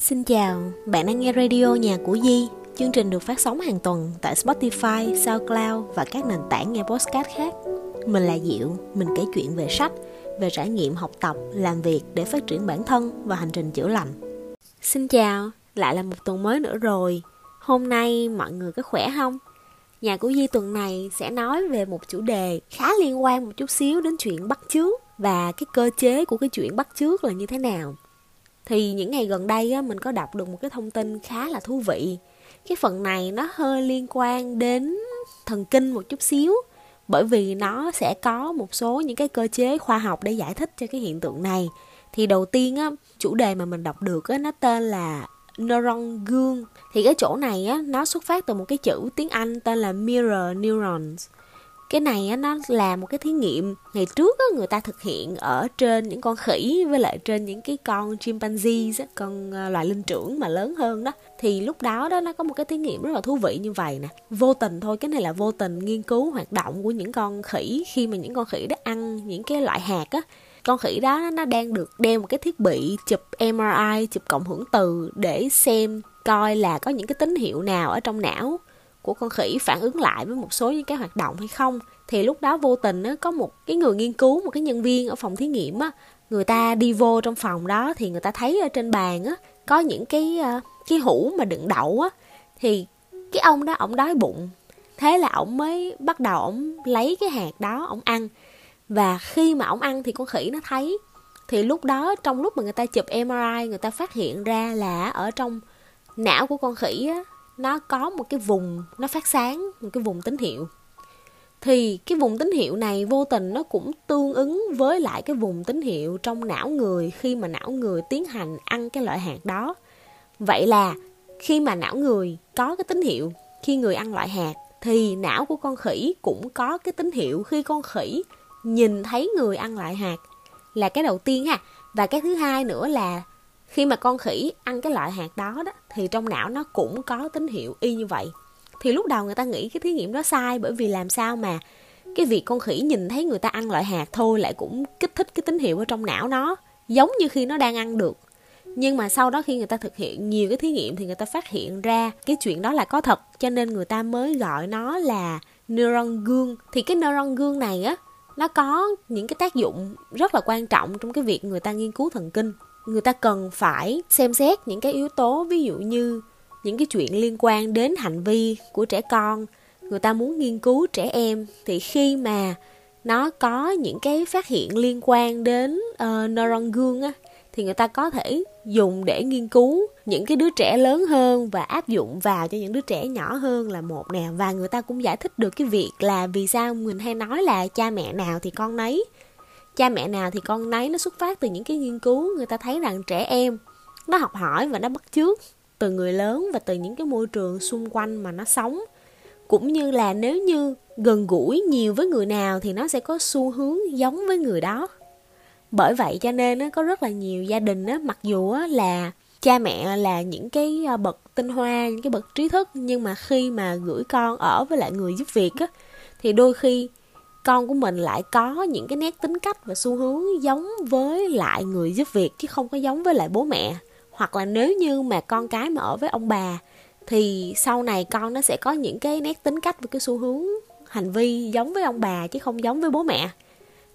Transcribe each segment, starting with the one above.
Xin chào, bạn đang nghe radio Nhà của Di. Chương trình được phát sóng hàng tuần tại Spotify, SoundCloud và các nền tảng nghe podcast khác. Mình là Diệu, mình kể chuyện về sách, về trải nghiệm học tập, làm việc để phát triển bản thân và hành trình chữa lành. Xin chào, lại là một tuần mới nữa rồi. Hôm nay mọi người có khỏe không? Nhà của Di tuần này sẽ nói về một chủ đề khá liên quan một chút xíu đến chuyện bắt chước và cái cơ chế của cái chuyện bắt chước là như thế nào thì những ngày gần đây á, mình có đọc được một cái thông tin khá là thú vị. Cái phần này nó hơi liên quan đến thần kinh một chút xíu bởi vì nó sẽ có một số những cái cơ chế khoa học để giải thích cho cái hiện tượng này. Thì đầu tiên á chủ đề mà mình đọc được á nó tên là neuron gương. Thì cái chỗ này á nó xuất phát từ một cái chữ tiếng anh tên là mirror neurons cái này á, nó là một cái thí nghiệm ngày trước á, người ta thực hiện ở trên những con khỉ với lại trên những cái con chimpanzee á, con ờ, loài linh trưởng mà lớn hơn đó. Thì lúc đó đó nó có một cái thí nghiệm rất là thú vị như vậy nè. Vô tình thôi cái này là vô tình nghiên cứu hoạt động của những con khỉ. Khi mà những con khỉ đó ăn những cái loại hạt á con khỉ đó nó đang được đeo một cái thiết bị chụp MRI chụp cộng hưởng từ để xem coi là có những cái tín hiệu nào ở trong não của con khỉ phản ứng lại với một số những cái hoạt động hay không. Thì lúc đó vô tình á, có một cái người nghiên cứu một cái nhân viên ở phòng thí nghiệm á người ta đi vô trong phòng đó thì người ta thấy ở trên bàn á có những cái ờ, cái hũ mà đựng đậu á. Thì cái ông đó ổng đói bụng. Thế là ổng mới bắt đầu ổng lấy cái hạt đó ổng ăn. Và khi mà ổng ăn thì con khỉ nó thấy. Thì lúc đó trong lúc mà người ta chụp MRI người ta phát hiện ra là ở trong não của con khỉ á nó có một cái vùng, nó phát sáng, một cái vùng tín hiệu. Thì cái vùng tín hiệu này vô tình nó cũng tương ứng với lại cái vùng tín hiệu trong não người khi mà não người tiến hành ăn cái loại hạt đó. Vậy là khi mà não người có cái tín hiệu, khi người ăn loại hạt, thì não của con khỉ cũng có cái tín hiệu khi con khỉ nhìn thấy người ăn loại hạt là cái đầu tiên ha. Và cái thứ hai nữa là khi mà con khỉ ăn cái loại hạt đó đó, thì trong não nó cũng có tín hiệu y như vậy. Thì lúc đầu người ta nghĩ cái thí nghiệm đó sai bởi vì làm sao mà cái việc con khỉ nhìn thấy người ta ăn loại hạt thôi lại cũng kích thích cái tín hiệu ở trong não nó, giống như khi nó đang ăn được. Nhưng mà sau đó khi người ta thực hiện nhiều cái thí nghiệm thì người ta phát hiện ra cái chuyện đó là có thật, cho nên người ta mới gọi nó là neuron gương. Thì cái neuron gương này á, nó có những cái tác dụng rất là quan trọng trong cái việc người ta nghiên cứu thần kinh người ta cần phải xem xét những cái yếu tố ví dụ như những cái chuyện liên quan đến hành vi của trẻ con. Người ta muốn nghiên cứu trẻ em. Thì khi mà nó có những cái phát hiện liên quan đến uh, neuron gương á thì người ta có thể dùng để nghiên cứu những cái đứa trẻ lớn hơn và áp dụng vào cho những đứa trẻ nhỏ hơn là một nè. Và người ta cũng giải thích được cái việc là vì sao mình hay nói là cha mẹ nào thì con nấy cha mẹ nào thì con nấy nó xuất phát từ những cái nghiên cứu, người ta thấy rằng trẻ em nó học hỏi và nó bắt chước từ người lớn và từ những cái môi trường xung quanh mà nó sống. Cũng như là nếu như gần gũi nhiều với người nào thì nó sẽ có xu hướng giống với người đó. Bởi vậy cho nên nó có rất là nhiều gia đình mặc dù là cha mẹ là những cái à, bậc tinh hoa, những cái bậc trí thức, nhưng mà khi mà gửi con ở với lại người giúp việc á, thì đôi khi con của mình lại có những cái nét tính cách và xu hướng giống với lại người giúp việc, chứ không có giống với lại bố mẹ. Hoặc là nếu như mà con cái mà ở với ông bà, thì sau này con nó sẽ có những cái nét tính cách và cái xu hướng hành vi giống với ông bà, chứ không giống với bố mẹ.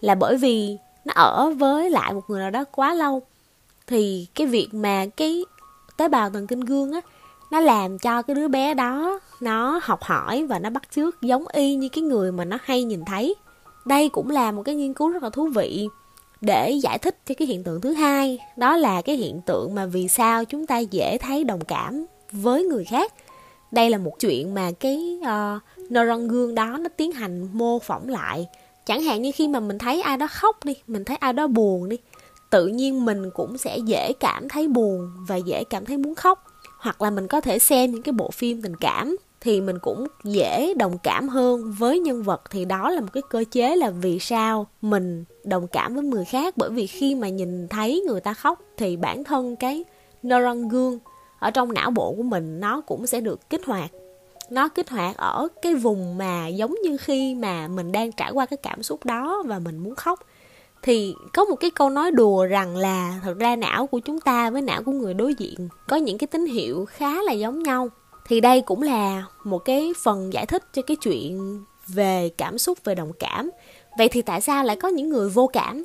Là bởi vì nó ở với lại một người nào đó quá lâu, thì cái việc mà cái tế bào thần kinh gương á nó làm cho cái đứa bé đó nó học hỏi và nó bắt chước giống y như cái người mà nó hay nhìn thấy. Đây cũng là một cái nghiên cứu rất là thú vị để giải thích cho cái hiện tượng thứ hai. Đó là cái hiện tượng mà vì sao chúng ta dễ thấy đồng cảm với người khác. Đây là một chuyện mà cái uh, neuron gương đó nó tiến hành mô phỏng lại. Chẳng hạn như khi mà mình thấy ai đó khóc đi mình thấy ai đó buồn đi tự nhiên mình cũng sẽ dễ cảm thấy buồn và dễ cảm thấy muốn khóc hoặc là mình có thể xem những cái bộ phim tình cảm thì mình cũng dễ đồng cảm hơn với nhân vật thì đó là một cái cơ chế là vì sao mình đồng cảm với người khác. Bởi vì khi mà nhìn thấy người ta khóc thì bản thân cái neuron gương ở trong não bộ của mình nó cũng sẽ được kích hoạt. Nó kích hoạt ở cái vùng mà giống như khi mà mình đang trải qua cái cảm xúc đó và mình muốn khóc thì có một cái câu nói đùa rằng là thật ra não của chúng ta với não của người đối diện có những cái tín hiệu khá là giống nhau. Thì đây cũng là một cái phần giải thích cho cái chuyện về cảm xúc, về đồng cảm. Vậy thì tại sao lại có những người vô cảm?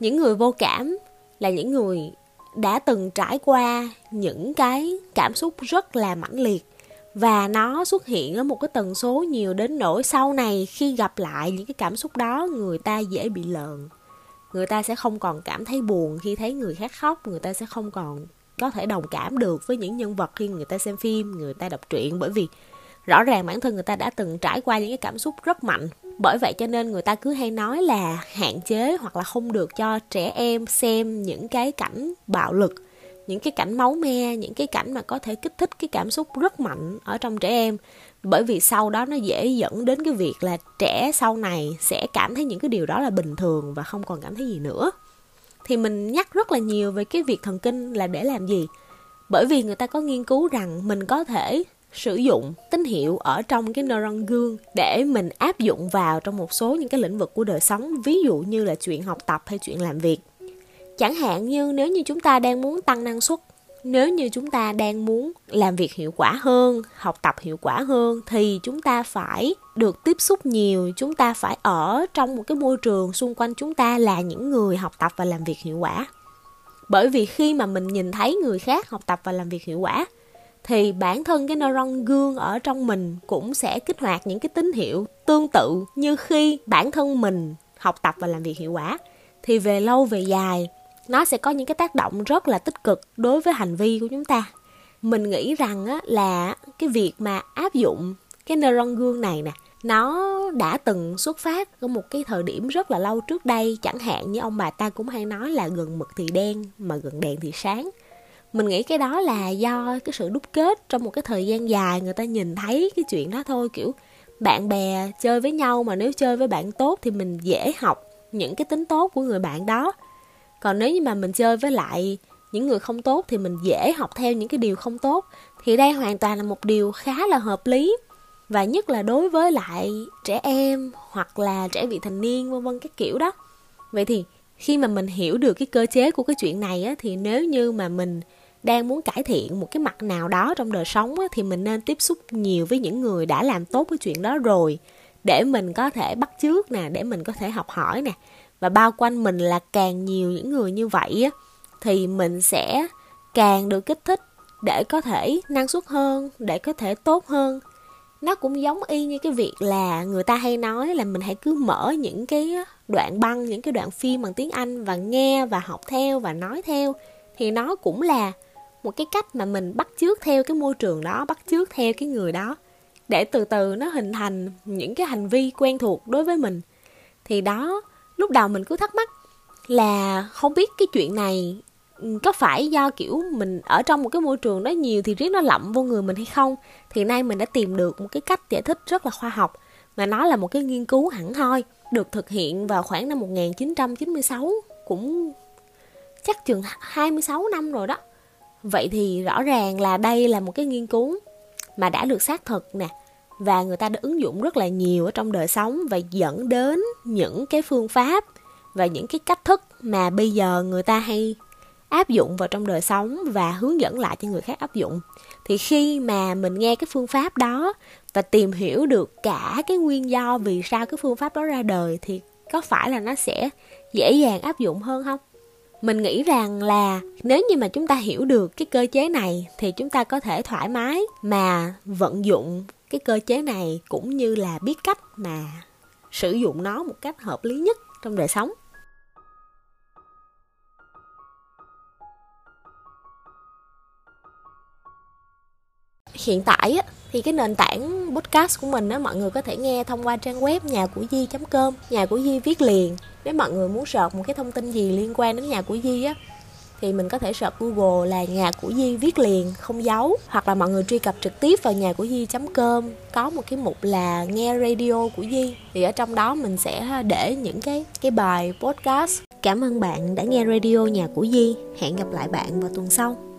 Những người vô cảm là những người đã từng trải qua những cái cảm xúc rất là mãnh liệt. Và nó xuất hiện ở một cái tần số nhiều đến nỗi sau này khi gặp lại những cái cảm xúc đó, người ta dễ bị lợn người ta sẽ không còn cảm thấy buồn khi thấy người khác khóc, người ta sẽ không còn có thể đồng cảm được với những nhân vật khi người ta xem phim, người ta đọc truyện. Bởi vì rõ ràng bản thân người ta đã từng trải qua những cái cảm xúc rất mạnh. Bởi vậy cho nên người ta cứ hay nói là hạn chế hoặc là không được cho trẻ em xem những cái cảnh bạo lực những cái cảnh máu me, những cái cảnh mà có thể kích thích cái cảm xúc rất mạnh ở trong trẻ em. Bởi vì sau đó nó dễ dẫn đến cái việc là trẻ sau này sẽ cảm thấy những cái điều đó là bình thường và không còn cảm thấy gì nữa. Thì mình nhắc rất là nhiều về cái việc thần kinh là để làm gì? Bởi vì người ta có nghiên cứu rằng mình có thể sử dụng tín hiệu ở trong cái neuron gương để mình áp dụng vào trong một số những cái lĩnh vực của đời sống. Ví dụ như là chuyện học tập hay chuyện làm việc chẳng hạn như nếu như chúng ta đang muốn tăng năng suất, nếu như chúng ta đang muốn làm việc hiệu quả hơn, học tập hiệu quả hơn, thì chúng ta phải được tiếp xúc nhiều, chúng ta phải ở trong một cái môi trường xung quanh chúng ta là những người học tập và làm việc hiệu quả. Bởi vì khi mà mình nhìn thấy người khác học tập và làm việc hiệu quả, thì bản thân cái neuron gương ở trong mình cũng sẽ kích hoạt những cái tín hiệu tương tự như khi bản thân mình học tập và làm việc hiệu quả. Thì về lâu về dài nó sẽ có những cái tác động rất là tích cực đối với hành vi của chúng ta. Mình nghĩ rằng á, là cái việc mà áp dụng cái neuron gương này nè nó đã từng xuất phát ở một cái thời điểm rất là lâu trước đây. Chẳng hạn như ông bà ta cũng hay nói là gần mực thì đen mà gần đèn thì sáng. Mình nghĩ cái đó là do cái sự đúc kết trong một cái thời gian dài người ta nhìn thấy cái chuyện đó thôi. Kiểu bạn bè chơi với nhau mà nếu chơi với bạn tốt thì mình dễ học những cái tính tốt của người bạn đó còn nếu như mà mình chơi với lại những người không tốt thì mình dễ học theo những cái điều không tốt. Thì đây hoàn toàn là một điều khá là hợp lý. Và nhất là đối với lại trẻ em hoặc là trẻ vị thành niên vân vân các kiểu đó. Vậy thì khi mà mình hiểu được cái cơ chế của cái chuyện này á, thì nếu như mà mình đang muốn cải thiện một cái mặt nào đó trong đời sống á, thì mình nên tiếp xúc nhiều với những người đã làm tốt cái chuyện đó rồi. Để mình có thể bắt chước nè để mình có thể học hỏi nè và bao quanh mình là càng nhiều những người như vậy thì mình sẽ càng được kích thích để có thể năng suất hơn, để có thể tốt hơn. Nó cũng giống y như cái việc là người ta hay nói là mình hãy cứ mở những cái đoạn băng, những cái đoạn phim bằng tiếng anh và nghe và học theo và nói theo. Thì nó cũng là một cái cách mà mình bắt chước theo cái môi trường đó, bắt chước theo cái người đó, để từ từ nó hình thành những cái hành vi quen thuộc đối với mình. Thì đó lúc đầu mình cứ thắc mắc là không biết cái chuyện này ừ, có phải do, kiểu, mình ở trong một cái môi trường đó nhiều thì riết nó lậm vô người mình hay không? Thì nay mình đã tìm được một cái cách giải thích rất là khoa học mà nó là một cái nghiên cứu hẳn hoi, được thực hiện vào khoảng năm 1996 cũng chắc chừng 26 năm rồi đó. Vậy thì rõ ràng là đây là một cái nghiên cứu mà đã được xác thực nè và người ta đã ứng dụng rất là nhiều ở trong đời sống và dẫn đến những cái phương pháp và những cái cách thức mà bây giờ người ta hay áp dụng vào trong đời sống và hướng dẫn lại cho người khác áp dụng. Thì khi mà mình nghe cái phương pháp đó và tìm hiểu được cả cái nguyên do vì sao cái phương pháp đó ra đời thì có phải là nó sẽ dễ dàng áp dụng hơn không? Mình nghĩ rằng là nếu như mà chúng ta hiểu được cái cơ chế này thì chúng ta có thể thoải mái mà vận dụng cái cơ chế này cũng như là biết cách mà sử dụng nó một cách hợp lý nhất trong đời sống. Hiện tại thì cái nền tảng podcast của mình á, mọi người có thể nghe thông qua trang web nhà của di com, nhà của di viết liền. Nếu mọi người muốn sợt một cái thông tin gì liên quan đến nhà của di á thì mình có thể search Google là nhà của Di viết liền, không giấu hoặc là mọi người truy cập trực tiếp vào nhà của Di.com có một cái mục là nghe radio của Di thì ở trong đó mình sẽ để những cái cái bài podcast. Cảm ơn bạn đã nghe radio nhà của Di. Hẹn gặp lại bạn vào tuần sau.